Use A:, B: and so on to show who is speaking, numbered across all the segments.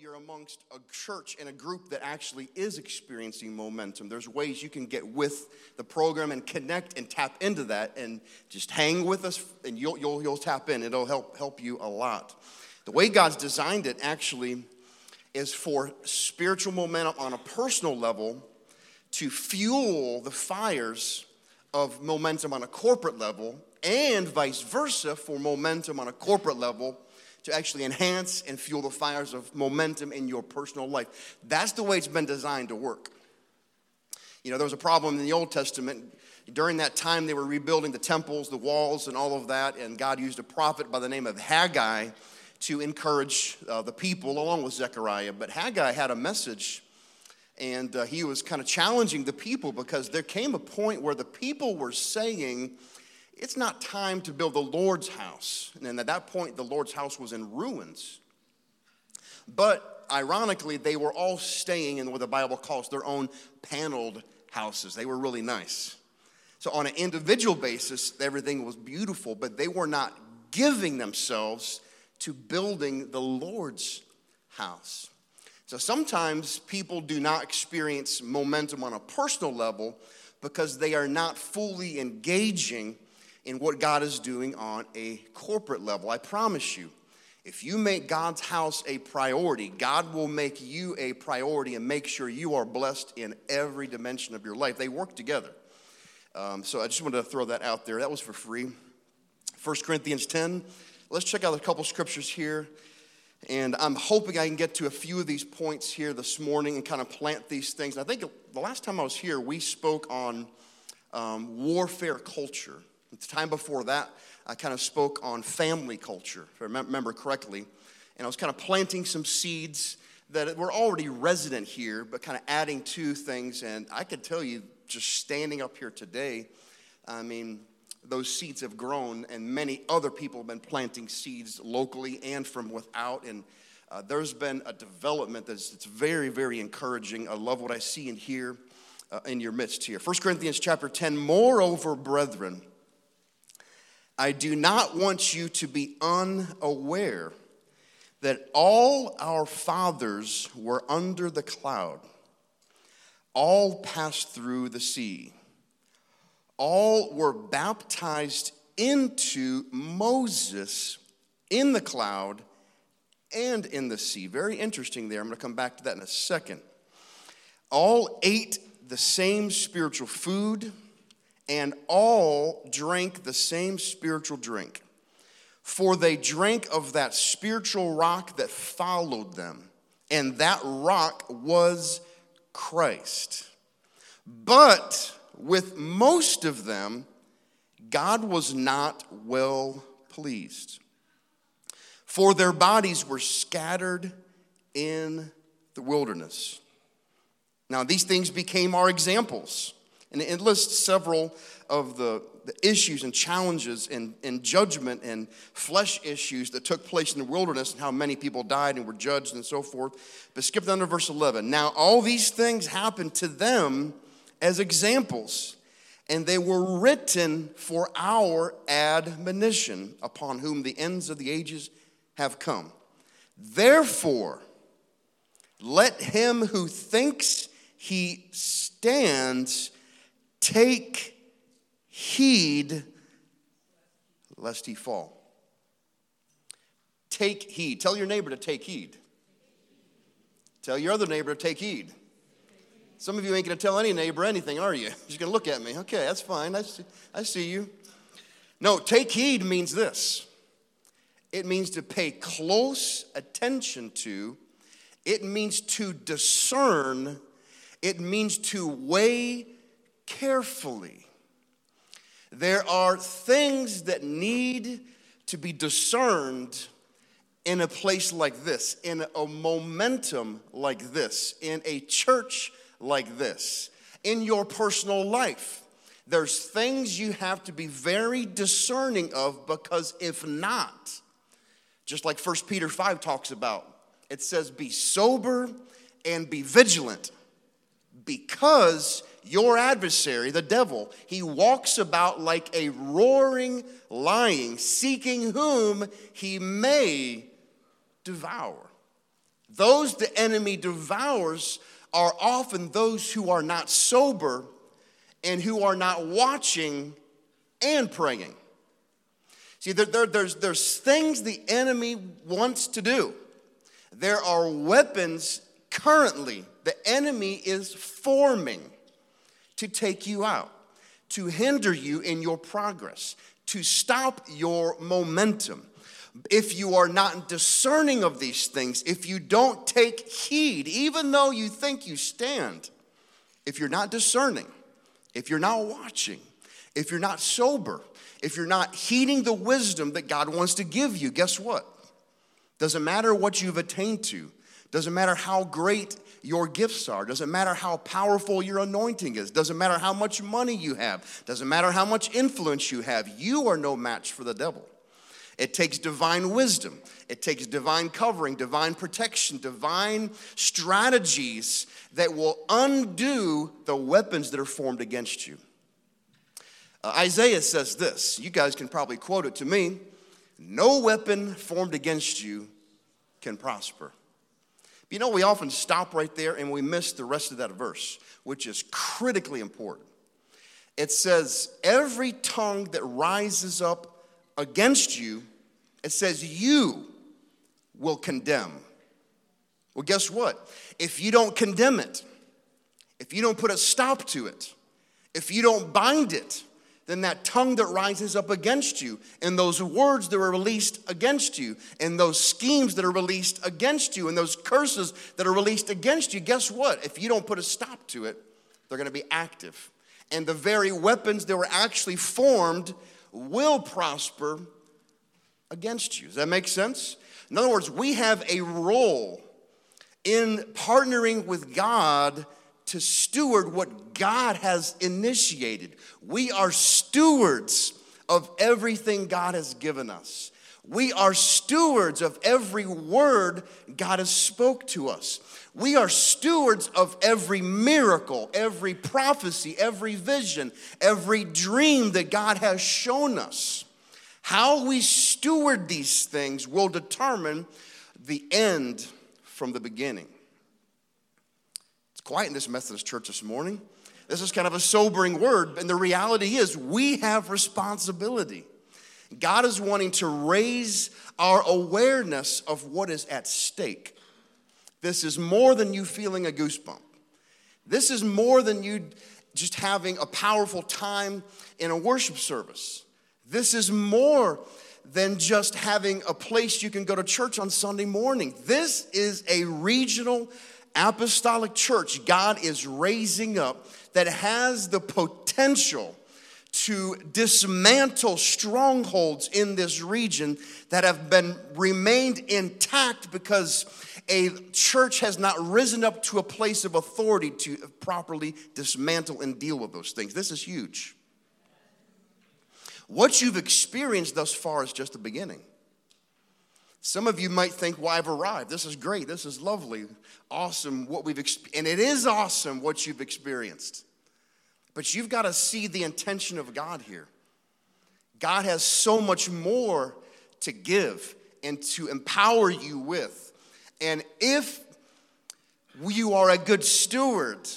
A: you're amongst a church and a group that actually is experiencing momentum. There's ways you can get with the program and connect and tap into that and just hang with us and you'll, you'll, you'll tap in. It'll help, help you a lot. The way God's designed it actually is for spiritual momentum on a personal level to fuel the fires of momentum on a corporate level and vice versa for momentum on a corporate level to actually enhance and fuel the fires of momentum in your personal life. That's the way it's been designed to work. You know, there was a problem in the Old Testament. During that time, they were rebuilding the temples, the walls, and all of that, and God used a prophet by the name of Haggai to encourage uh, the people along with Zechariah. But Haggai had a message, and uh, he was kind of challenging the people because there came a point where the people were saying, it's not time to build the Lord's house. And at that point, the Lord's house was in ruins. But ironically, they were all staying in what the Bible calls their own paneled houses. They were really nice. So, on an individual basis, everything was beautiful, but they were not giving themselves to building the Lord's house. So, sometimes people do not experience momentum on a personal level because they are not fully engaging in what God is doing on a corporate level. I promise you, if you make God's house a priority, God will make you a priority and make sure you are blessed in every dimension of your life. They work together. Um, so I just wanted to throw that out there. That was for free. 1 Corinthians 10. Let's check out a couple scriptures here. And I'm hoping I can get to a few of these points here this morning and kind of plant these things. I think the last time I was here, we spoke on um, warfare culture. The time before that, I kind of spoke on family culture, if I remember correctly. And I was kind of planting some seeds that were already resident here, but kind of adding to things. And I could tell you, just standing up here today, I mean, those seeds have grown, and many other people have been planting seeds locally and from without. And uh, there's been a development that's, very, very encouraging. I love what I see and hear uh, in your midst here. 1 Corinthians chapter 10 Moreover, brethren, I do not want you to be unaware that all our fathers were under the cloud, all passed through the sea, all were baptized into Moses in the cloud and in the sea. Very interesting there. I'm going to come back to that in a second. All ate the same spiritual food and all drank the same spiritual drink. For they drank of that spiritual rock that followed them, and that rock was Christ. But with most of them, God was not well pleased, for their bodies were scattered in the wilderness. Now, these things became our examples and it lists several of the, the issues and challenges and, and judgment and flesh issues that took place in the wilderness and how many people died and were judged and so forth. But skip down to verse 11. Now, all these things happened to them as examples, and they were written for our admonition, upon whom the ends of the ages have come. Therefore, let him who thinks he stands Take heed lest he fall. Take heed. Tell your neighbor to take heed. Tell your other neighbor to take heed. Some of you ain't going to tell any neighbor anything, are you? You're just going to look at me. Okay, that's fine. I see, I see you. No, take heed means this it means to pay close attention to, it means to discern, it means to weigh carefully. There are things that need to be discerned in a place like this, in a momentum like this, in a church like this, in your personal life. There's things you have to be very discerning of because if not, just like 1 Peter 5 talks about, it says, Be sober and be vigilant because your adversary, the devil, he walks about like a roaring lion, seeking whom he may devour. Those the enemy devours are often those who are not sober and who are not watching and praying. See, there, there, there's, there's things the enemy wants to do. There are weapons currently the enemy is forming to take you out, to hinder you in your progress, to stop your momentum. If you are not discerning of these things, if you don't take heed, even though you think you stand, if you're not discerning, if you're not watching, if you're not sober, if you're not heeding the wisdom that God wants to give you, guess what? Doesn't matter what you've attained to, doesn't matter how great your gifts are, doesn't matter how powerful your anointing is, doesn't matter how much money you have, doesn't matter how much influence you have, you are no match for the devil. It takes divine wisdom. It takes divine covering, divine protection, divine strategies that will undo the weapons that are formed against you. Uh, Isaiah says this. You guys can probably quote it to me. No weapon formed against you can prosper. You know, we often stop right there and we miss the rest of that verse, which is critically important. It says, Every tongue that rises up against you, it says, you will condemn. Well, guess what? If you don't condemn it, if you don't put a stop to it, if you don't bind it, then that tongue that rises up against you, and those words that are released against you, and those schemes that are released against you, and those curses that are released against you, guess what? If you don't put a stop to it, they're gonna be active. And the very weapons that were actually formed will prosper against you. Does that make sense? In other words, we have a role in partnering with God to steward what God has initiated. We are stewards of everything God has given us. We are stewards of every word God has spoke to us. We are stewards of every miracle, every prophecy, every vision, every dream that God has shown us. How we steward these things will determine the end from the beginning quiet in this Methodist church this morning. This is kind of a sobering word, and the reality is we have responsibility. God is wanting to raise our awareness of what is at stake. This is more than you feeling a goosebump. This is more than you just having a powerful time in a worship service. This is more than just having a place you can go to church on Sunday morning. This is a regional apostolic church God is raising up that has the potential to dismantle strongholds in this region that have been remained intact because a church has not risen up to a place of authority to properly dismantle and deal with those things. This is huge. What you've experienced thus far is just the beginning. Some of you might think, well, I've arrived. This is great. This is lovely. Awesome what we've experienced. And it is awesome what you've experienced. But you've got to see the intention of God here. God has so much more to give and to empower you with. And if you are a good steward,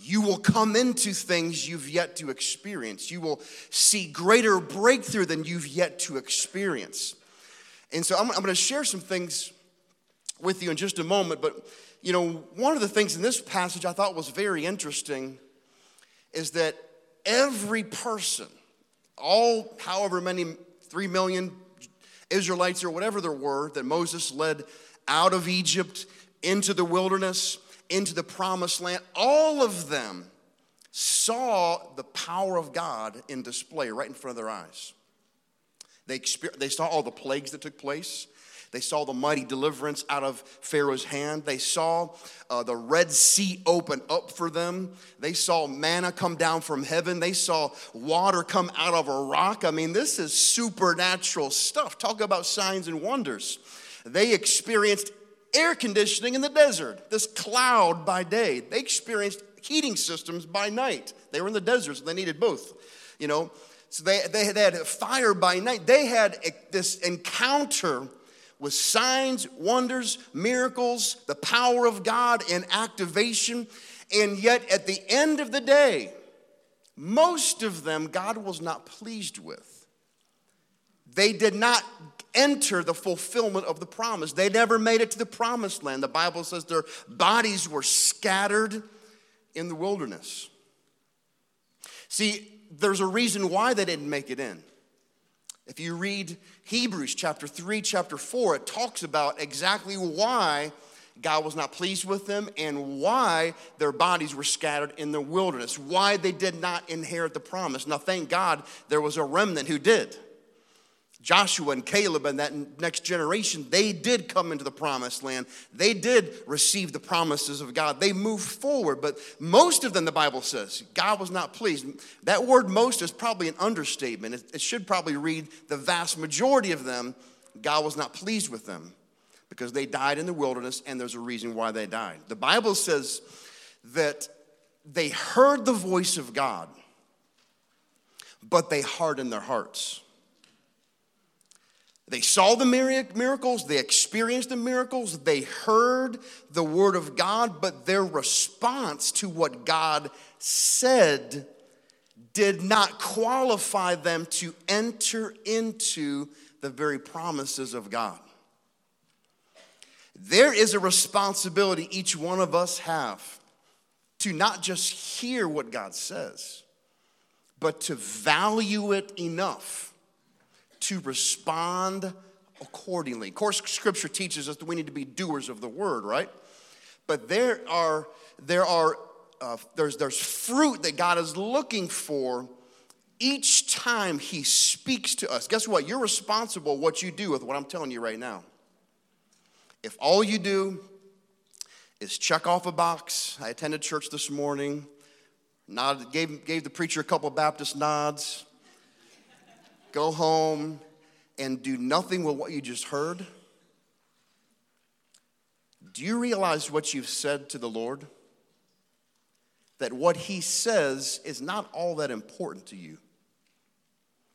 A: you will come into things you've yet to experience. You will see greater breakthrough than you've yet to experience. And so I'm, I'm going to share some things with you in just a moment. But, you know, one of the things in this passage I thought was very interesting is that every person, all however many, three million Israelites or whatever there were that Moses led out of Egypt into the wilderness, into the promised land, all of them saw the power of God in display right in front of their eyes. They, they saw all the plagues that took place. They saw the mighty deliverance out of Pharaoh's hand. They saw uh, the Red Sea open up for them. They saw manna come down from heaven. They saw water come out of a rock. I mean, this is supernatural stuff. Talk about signs and wonders. They experienced air conditioning in the desert, this cloud by day. They experienced heating systems by night. They were in the desert, so they needed both. You know, so they, they, had fire by night. They had this encounter with signs, wonders, miracles, the power of God and activation. And yet, at the end of the day, most of them God was not pleased with. They did not enter the fulfillment of the promise. They never made it to the promised land. The Bible says their bodies were scattered in the wilderness. See, there's a reason why they didn't make it in. If you read Hebrews chapter 3, chapter 4, it talks about exactly why God was not pleased with them and why their bodies were scattered in the wilderness, why they did not inherit the promise. Now, thank God there was a remnant who did. Joshua and Caleb and that next generation, they did come into the promised land. They did receive the promises of God. They moved forward, but most of them, the Bible says, God was not pleased. That word most is probably an understatement. It, should probably read the vast majority of them, God was not pleased with them because they died in the wilderness, and there's a reason why they died. The Bible says that they heard the voice of God, but they hardened their hearts. They saw the miracles, they experienced the miracles, they heard the word of God, but their response to what God said did not qualify them to enter into the very promises of God. There is a responsibility each one of us have to not just hear what God says, but to value it enough to respond accordingly. Of course, scripture teaches us that we need to be doers of the word, right? But there are, there are, uh, there's, there's fruit that God is looking for each time he speaks to us. Guess what? You're responsible what you do with what I'm telling you right now. If all you do is check off a box, I attended church this morning, nod, gave, gave the preacher a couple Baptist nods, go home and do nothing with what you just heard? Do you realize what you've said to the Lord? That what He says is not all that important to you.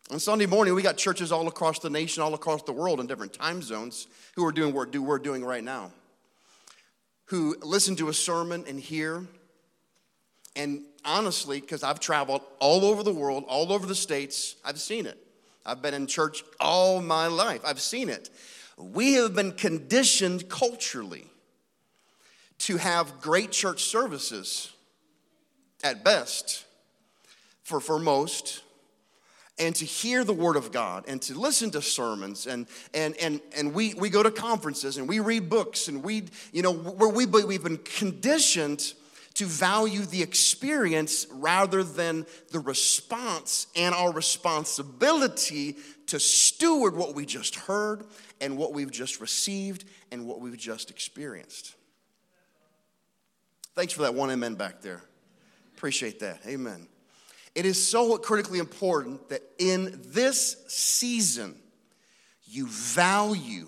A: On Sunday morning, we got churches all across the nation, all across the world in different time zones who are doing what we're doing right now, who listen to a sermon and hear. And honestly, because I've traveled all over the world, all over the states, I've seen it. I've been in church all my life, I've seen it. We have been conditioned culturally to have great church services at best for, for most and to hear the word of god and to listen to sermons and and and, and we, we go to conferences and we read books and we you know where we, we've been conditioned to value the experience rather than the response and our responsibility to steward what we just heard and what we've just received and what we've just experienced. Thanks for that one amen back there. Appreciate that. Amen. It is so critically important that in this season, you value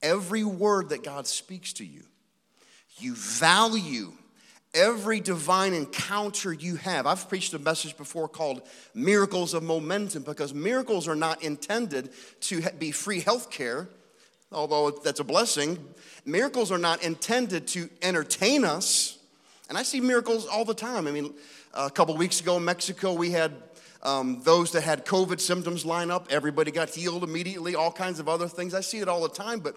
A: every word that God speaks to you. You value every divine encounter you have. I've preached a message before called Miracles of Momentum because miracles are not intended to be free health care, although that's a blessing. Miracles are not intended to entertain us. And I see miracles all the time. I mean, a couple weeks ago in Mexico, we had um, those that had COVID symptoms line up. Everybody got healed immediately, all kinds of other things. I see it all the time, but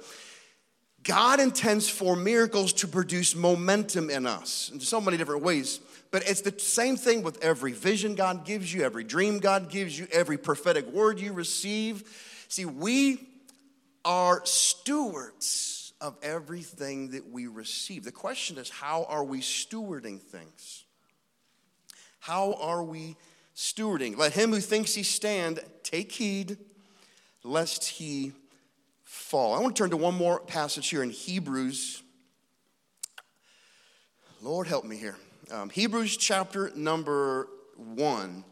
A: God intends for miracles to produce momentum in us in so many different ways. But it's the same thing with every vision God gives you, every dream God gives you, every prophetic word you receive. See, we are stewards of everything that we receive. The question is, how are we stewarding things? How are we stewarding? Let him who thinks he stand take heed lest he fall. I want to turn to one more passage here in Hebrews. Lord, help me here. Um, Hebrews chapter number one.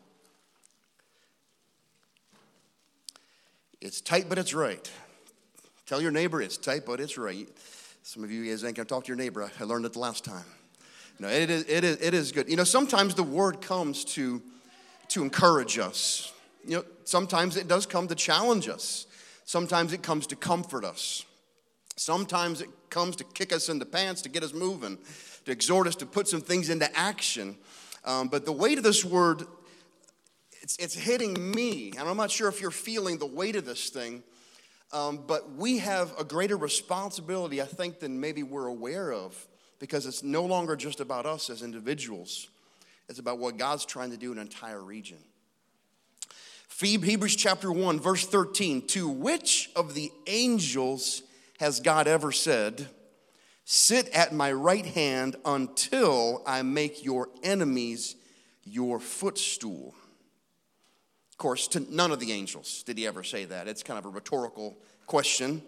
A: It's tight, but it's right. Tell your neighbor it's tight, but it's right. Some of you guys ain't gonna talk to your neighbor. I learned it the last time. No, it is, it is, it is good. You know, sometimes the word comes to, to encourage us. You know, sometimes it does come to challenge us. Sometimes it comes to comfort us. Sometimes it comes to kick us in the pants, to get us moving, to exhort us to put some things into action. Um, but the weight of this word, it's, it's hitting me. And I'm not sure if you're feeling the weight of this thing, um, but we have a greater responsibility, I think, than maybe we're aware of because it's no longer just about us as individuals, it's about what God's trying to do in an entire region. Hebrews chapter 1, verse 13. To which of the angels has God ever said, Sit at my right hand until I make your enemies your footstool? Of course, to none of the angels did he ever say that. It's kind of a rhetorical question.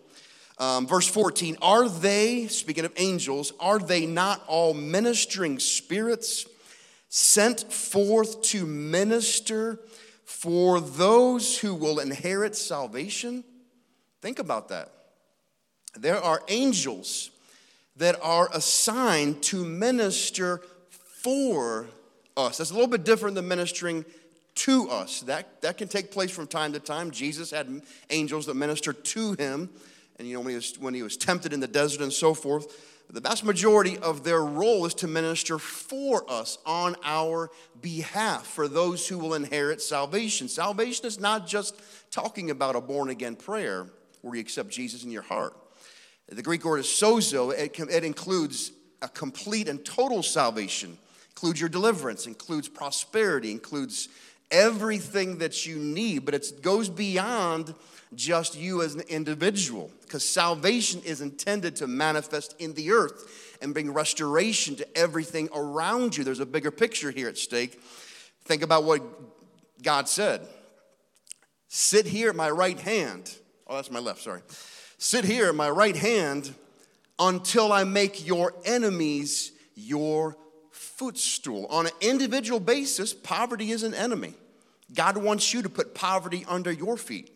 A: Um, verse 14 Are they, speaking of angels, are they not all ministering spirits sent forth to minister for those who will inherit salvation? Think about that. There are angels that are assigned to minister for us. That's a little bit different than ministering to us. That, that can take place from time to time. Jesus had angels that ministered to him, and you know, when he was, when he was tempted in the desert and so forth. The vast majority of their role is to minister for us on our behalf, for those who will inherit salvation. Salvation is not just talking about a born again prayer where you accept Jesus in your heart. The Greek word is sozo, it, it includes a complete and total salvation, includes your deliverance, includes prosperity, includes everything that you need, but it goes beyond just you as an individual because salvation is intended to manifest in the earth and bring restoration to everything around you. There's a bigger picture here at stake. Think about what God said Sit here at my right hand. Oh, that's my left, sorry. Sit here at my right hand until I make your enemies your footstool. On an individual basis, poverty is an enemy. God wants you to put poverty under your feet.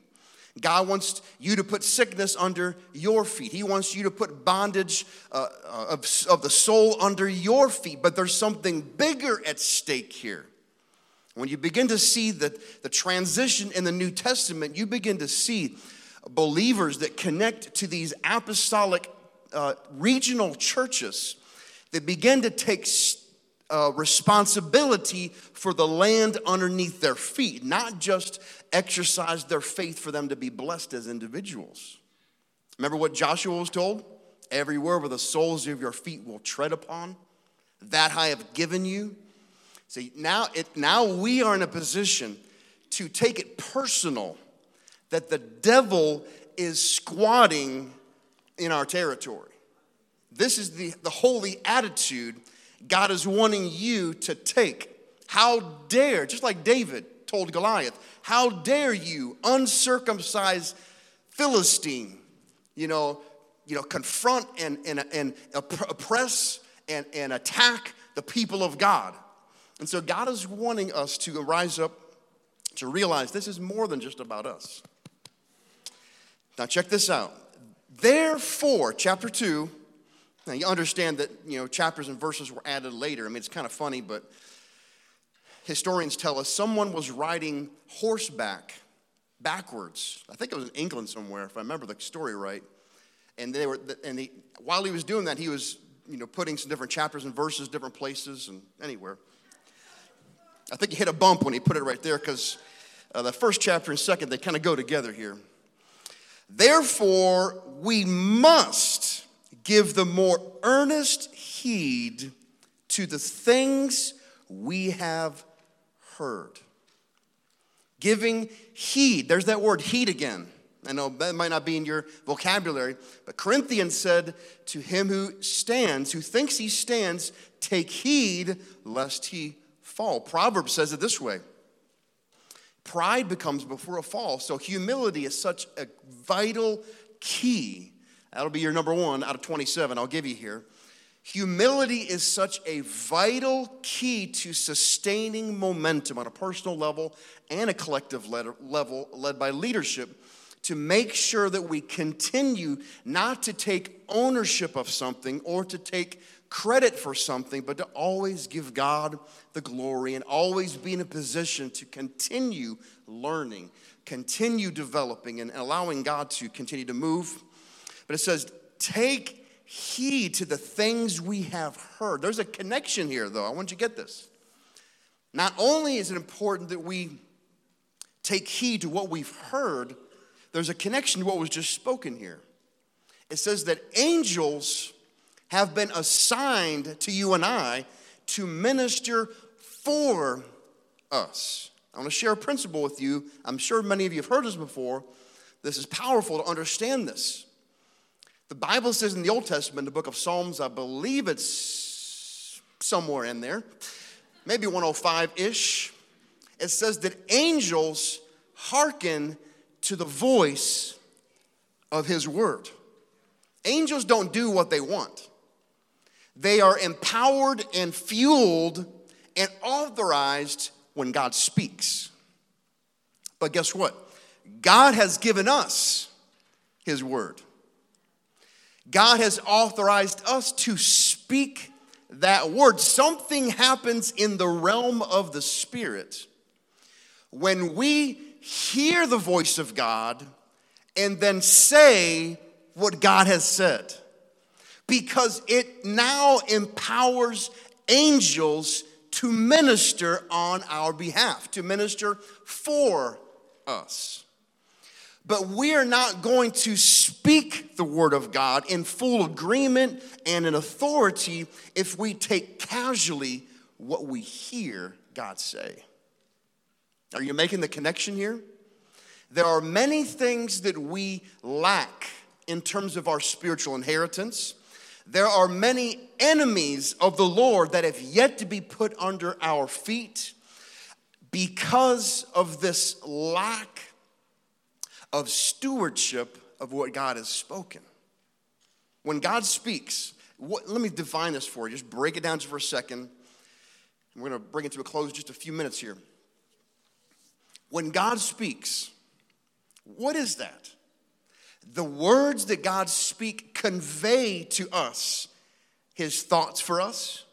A: God wants you to put sickness under your feet. He wants you to put bondage uh, uh of, of the soul under your feet. But there's something bigger at stake here. When you begin to see the, the transition in the New Testament, you begin to see believers that connect to these apostolic uh, regional churches that begin to take uh, responsibility for the land underneath their feet, not just exercise their faith for them to be blessed as individuals. Remember what Joshua was told? Everywhere where the soles of your feet will tread upon, that I have given you. See, now, it, now we are in a position to take it personal that the devil is squatting in our territory. This is the, the holy attitude God is wanting you to take. How dare, just like David told Goliath, how dare you, uncircumcised Philistine, you know, you know, confront and, and, and oppress and, and attack the people of God. And so God is wanting us to rise up to realize this is more than just about us. Now, check this out. Therefore, chapter 2, now you understand that, you know, chapters and verses were added later. I mean, it's kind of funny, but historians tell us someone was riding horseback backwards. I think it was in England somewhere, if I remember the story right. And they were, and he, while he was doing that, he was, you know, putting some different chapters and verses, different places, and anywhere. I think he hit a bump when he put it right there because uh, the first chapter and second, they kind of go together here. Therefore, we must give the more earnest heed to the things we have heard. Giving heed, there's that word heed again. I know that might not be in your vocabulary, but Corinthians said to him who stands, who thinks he stands, take heed lest he fall. Proverbs says it this way Pride becomes before a fall. So humility is such a vital key. That'll be your number one out of 27 I'll give you here. Humility is such a vital key to sustaining momentum on a personal level and a collective level led by leadership to make sure that we continue not to take ownership of something or to take credit for something, but to always give God the glory and always be in a position to continue learning, continue developing, and allowing God to continue to move. But it says, take heed to the things we have heard. There's a connection here, though. I want you to get this. Not only is it important that we take heed to what we've heard, there's a connection to what was just spoken here. It says that angels have been assigned to you and I to minister for us. I want to share a principle with you. I'm sure many of you have heard this before. This is powerful to understand this. The Bible says in the Old Testament, the book of Psalms, I believe it's somewhere in there, maybe 105 ish, it says that angels hearken to the voice of his word. Angels don't do what they want, they are empowered and fueled and authorized when God speaks. But guess what? God has given us his word. God has authorized us to speak that word. Something happens in the realm of the Spirit when we hear the voice of God and then say what God has said. Because it now empowers angels to minister on our behalf, to minister for us. But we are not going to speak the word of God in full agreement and in authority if we take casually what we hear God say. Are you making the connection here? There are many things that we lack in terms of our spiritual inheritance. There are many enemies of the Lord that have yet to be put under our feet because of this lack of stewardship of what God has spoken. When God speaks, what, let me define this for you. Just break it down just for a second. We're going to bring it to a close just a few minutes here. When God speaks, what is that? The words that God speak convey to us his thoughts for us,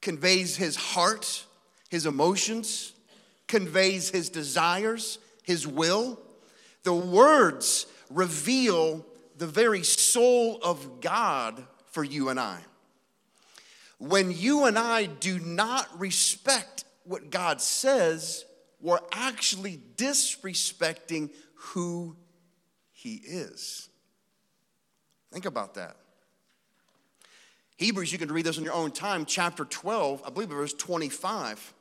A: conveys his heart, his emotions, conveys his desires, his will. The words reveal the very soul of God for you and I. When you and I do not respect what God says, we're actually disrespecting who He is. Think about that. Hebrews, you can read this in your own time, chapter 12, I believe verse 25.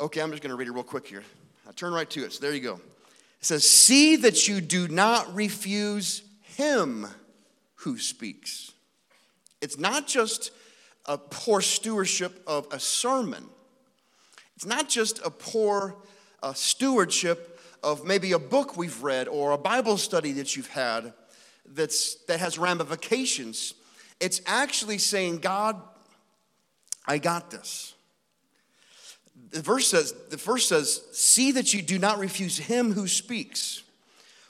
A: Okay, I'm just going to read it real quick here. I turn right to it. So there you go. It says, See that you do not refuse him who speaks. It's not just a poor stewardship of a sermon, it's not just a poor uh, stewardship of maybe a book we've read or a Bible study that you've had that's, that has ramifications. It's actually saying, God, I got this. The verse says, the verse says, see that you do not refuse him who speaks.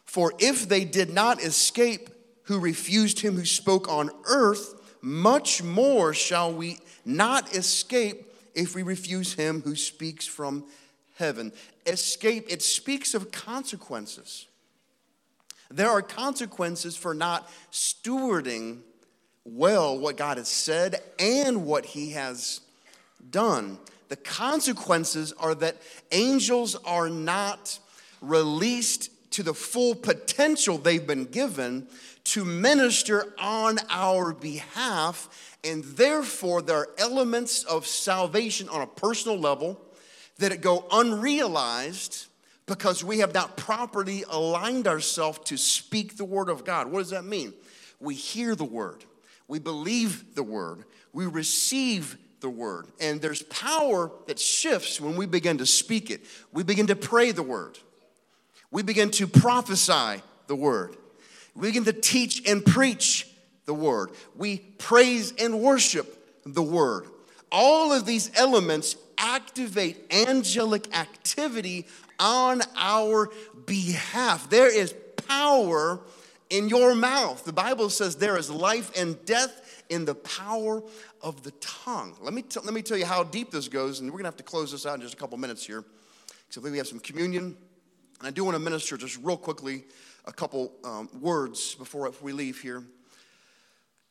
A: For if they did not escape who refused him who spoke on earth, much more shall we not escape if we refuse him who speaks from heaven. Escape, it speaks of consequences. There are consequences for not stewarding well what God has said and what he has done. The consequences are that angels are not released to the full potential they've been given to minister on our behalf, and therefore there are elements of salvation on a personal level that go unrealized because we have not properly aligned ourselves to speak the word of God. What does that mean? We hear the word, we believe the word, we receive the word. And there's power that shifts when we begin to speak it. We begin to pray the word, we begin to prophesy the word, we begin to teach and preach the word, we praise and worship the word. All of these elements activate angelic activity on our behalf. There is power in your mouth. The Bible says there is life and death in the power of the tongue. Let me, t- let me tell you how deep this goes, and we're gonna have to close this out in just a couple minutes here. So we have some communion, and I do want to minister just real quickly a couple um, words before we leave here.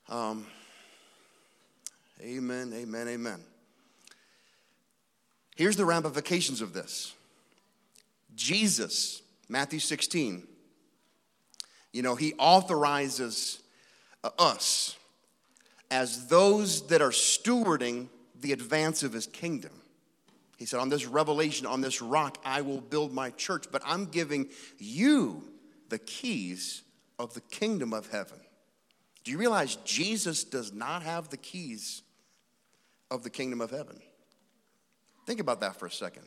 A: Um, amen, amen, amen. Here's the ramifications of this Jesus, Matthew 16, you know, he authorizes uh, us as those that are stewarding the advance of his kingdom. He said, On this revelation, on this rock, I will build my church, but I'm giving you the keys of the kingdom of heaven. Do you realize Jesus does not have the keys of the kingdom of heaven? Think about that for a second.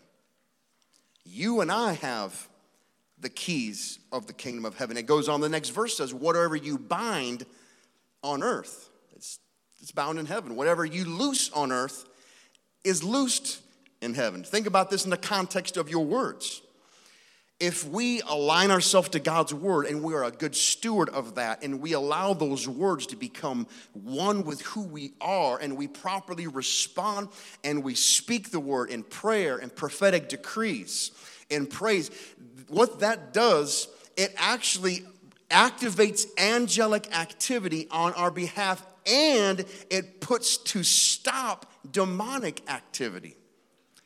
A: You and I have the keys of the kingdom of heaven. It goes on, the next verse says, Whatever you bind on earth, it's, it's bound in heaven. Whatever you loose on earth is loosed in heaven. Think about this in the context of your words. If we align ourselves to God's word and we are a good steward of that, and we allow those words to become one with who we are, and we properly respond and we speak the word in prayer and prophetic decrees and praise, what that does, it actually activates angelic activity on our behalf and it puts to stop demonic activity.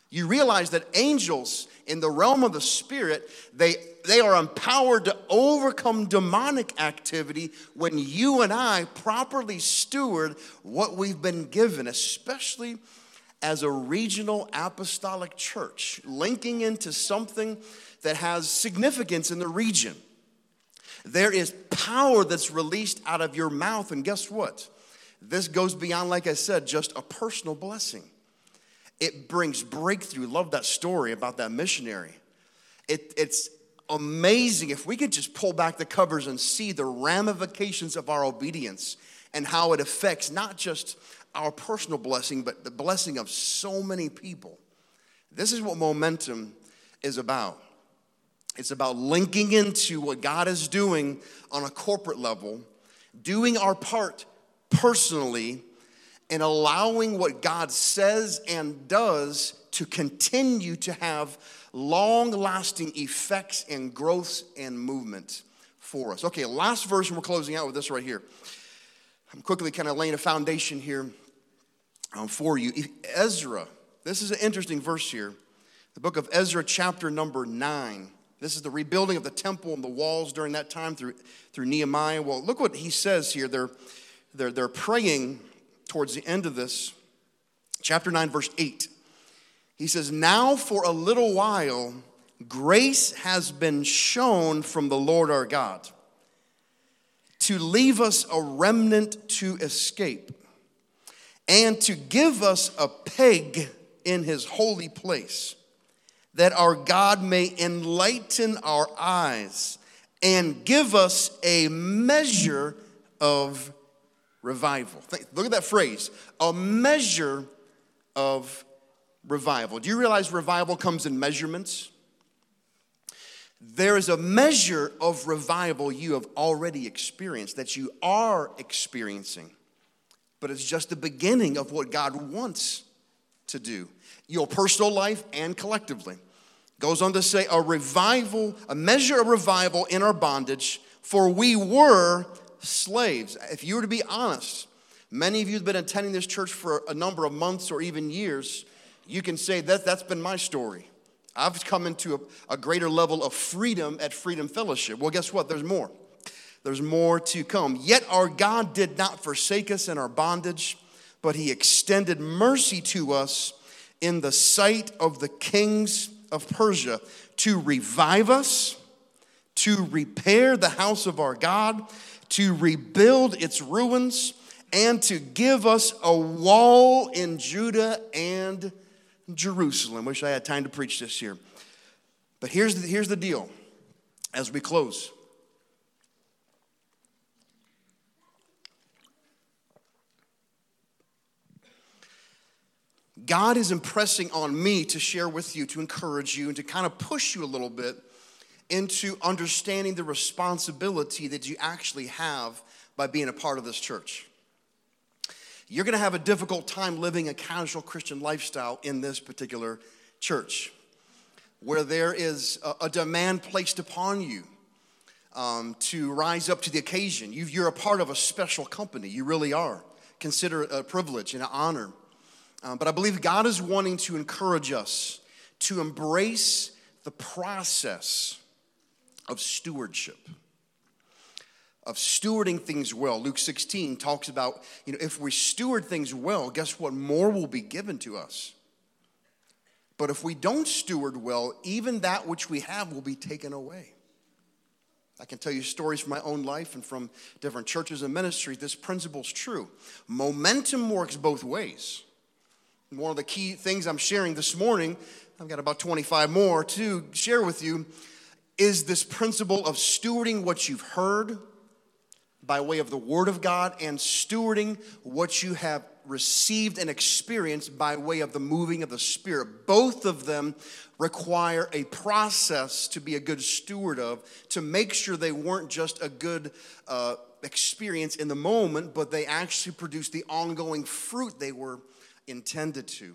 A: You realize that angels in the realm of the spirit, they, they are empowered to overcome demonic activity when you and I properly steward what we've been given, especially as a regional apostolic church, linking into something that has significance in the region. There is power that's released out of your mouth, and guess what? This goes beyond, like I said, just a personal blessing. It brings breakthrough. Love that story about that missionary. It, it's amazing if we could just pull back the covers and see the ramifications of our obedience and how it affects not just our personal blessing, but the blessing of so many people. This is what momentum is about. It's about linking into what God is doing on a corporate level, doing our part personally, and allowing what God says and does to continue to have long lasting effects and growth and movement for us. Okay, last verse, and we're closing out with this right here. I'm quickly kind of laying a foundation here um, for you. Ezra, this is an interesting verse here. The book of Ezra, chapter number nine. This is the rebuilding of the temple and the walls during that time through, through Nehemiah. Well, look what he says here. They're, they're, they're praying towards the end of this, chapter 9, verse 8. He says, Now for a little while, grace has been shown from the Lord our God to leave us a remnant to escape and to give us a peg in his holy place, that our God may enlighten our eyes and give us a measure of revival. Look at that phrase a measure of revival. Do you realize revival comes in measurements? There is a measure of revival you have already experienced, that you are experiencing but it's just the beginning of what God wants to do. Your personal life and collectively. Goes on to say, a revival, a measure of revival in our bondage, for we were slaves. If you were to be honest, many of you have been attending this church for a number of months or even years, you can say that that's been my story. I've come into a, a greater level of freedom at Freedom Fellowship. Well, guess what? There's more. There's more to come. Yet our God did not forsake us in our bondage, but he extended mercy to us in the sight of the kings of Persia to revive us, to repair the house of our God, to rebuild its ruins, and to give us a wall in Judah and Jerusalem. Wish I had time to preach this here. But here's the, here's the deal as we close. God is impressing on me to share with you, to encourage you, and to kind of push you a little bit into understanding the responsibility that you actually have by being a part of this church. You're gonna have a difficult time living a casual Christian lifestyle in this particular church, where there is a, demand placed upon you um, to rise up to the occasion. you are a part of a special company. You really are. Consider a privilege and an honor. Um, but I believe God is wanting to encourage us to embrace the process of stewardship of stewarding things well. Luke 16 talks about, you know, if we steward things well, guess what? More will be given to us. But if we don't steward well, even that which we have will be taken away. I can tell you stories from my own life and from different churches and ministries. This principle is true. Momentum works both ways. one of the key things I'm sharing this morning, I've got about 25 more to share with you, is this principle of stewarding what you've heard by way of the Word of God and stewarding what you have received and experienced by way of the moving of the Spirit. Both of them require a process to be a good steward of to make sure they weren't just a good uh, experience in the moment, but they actually produce the ongoing fruit they were intended to.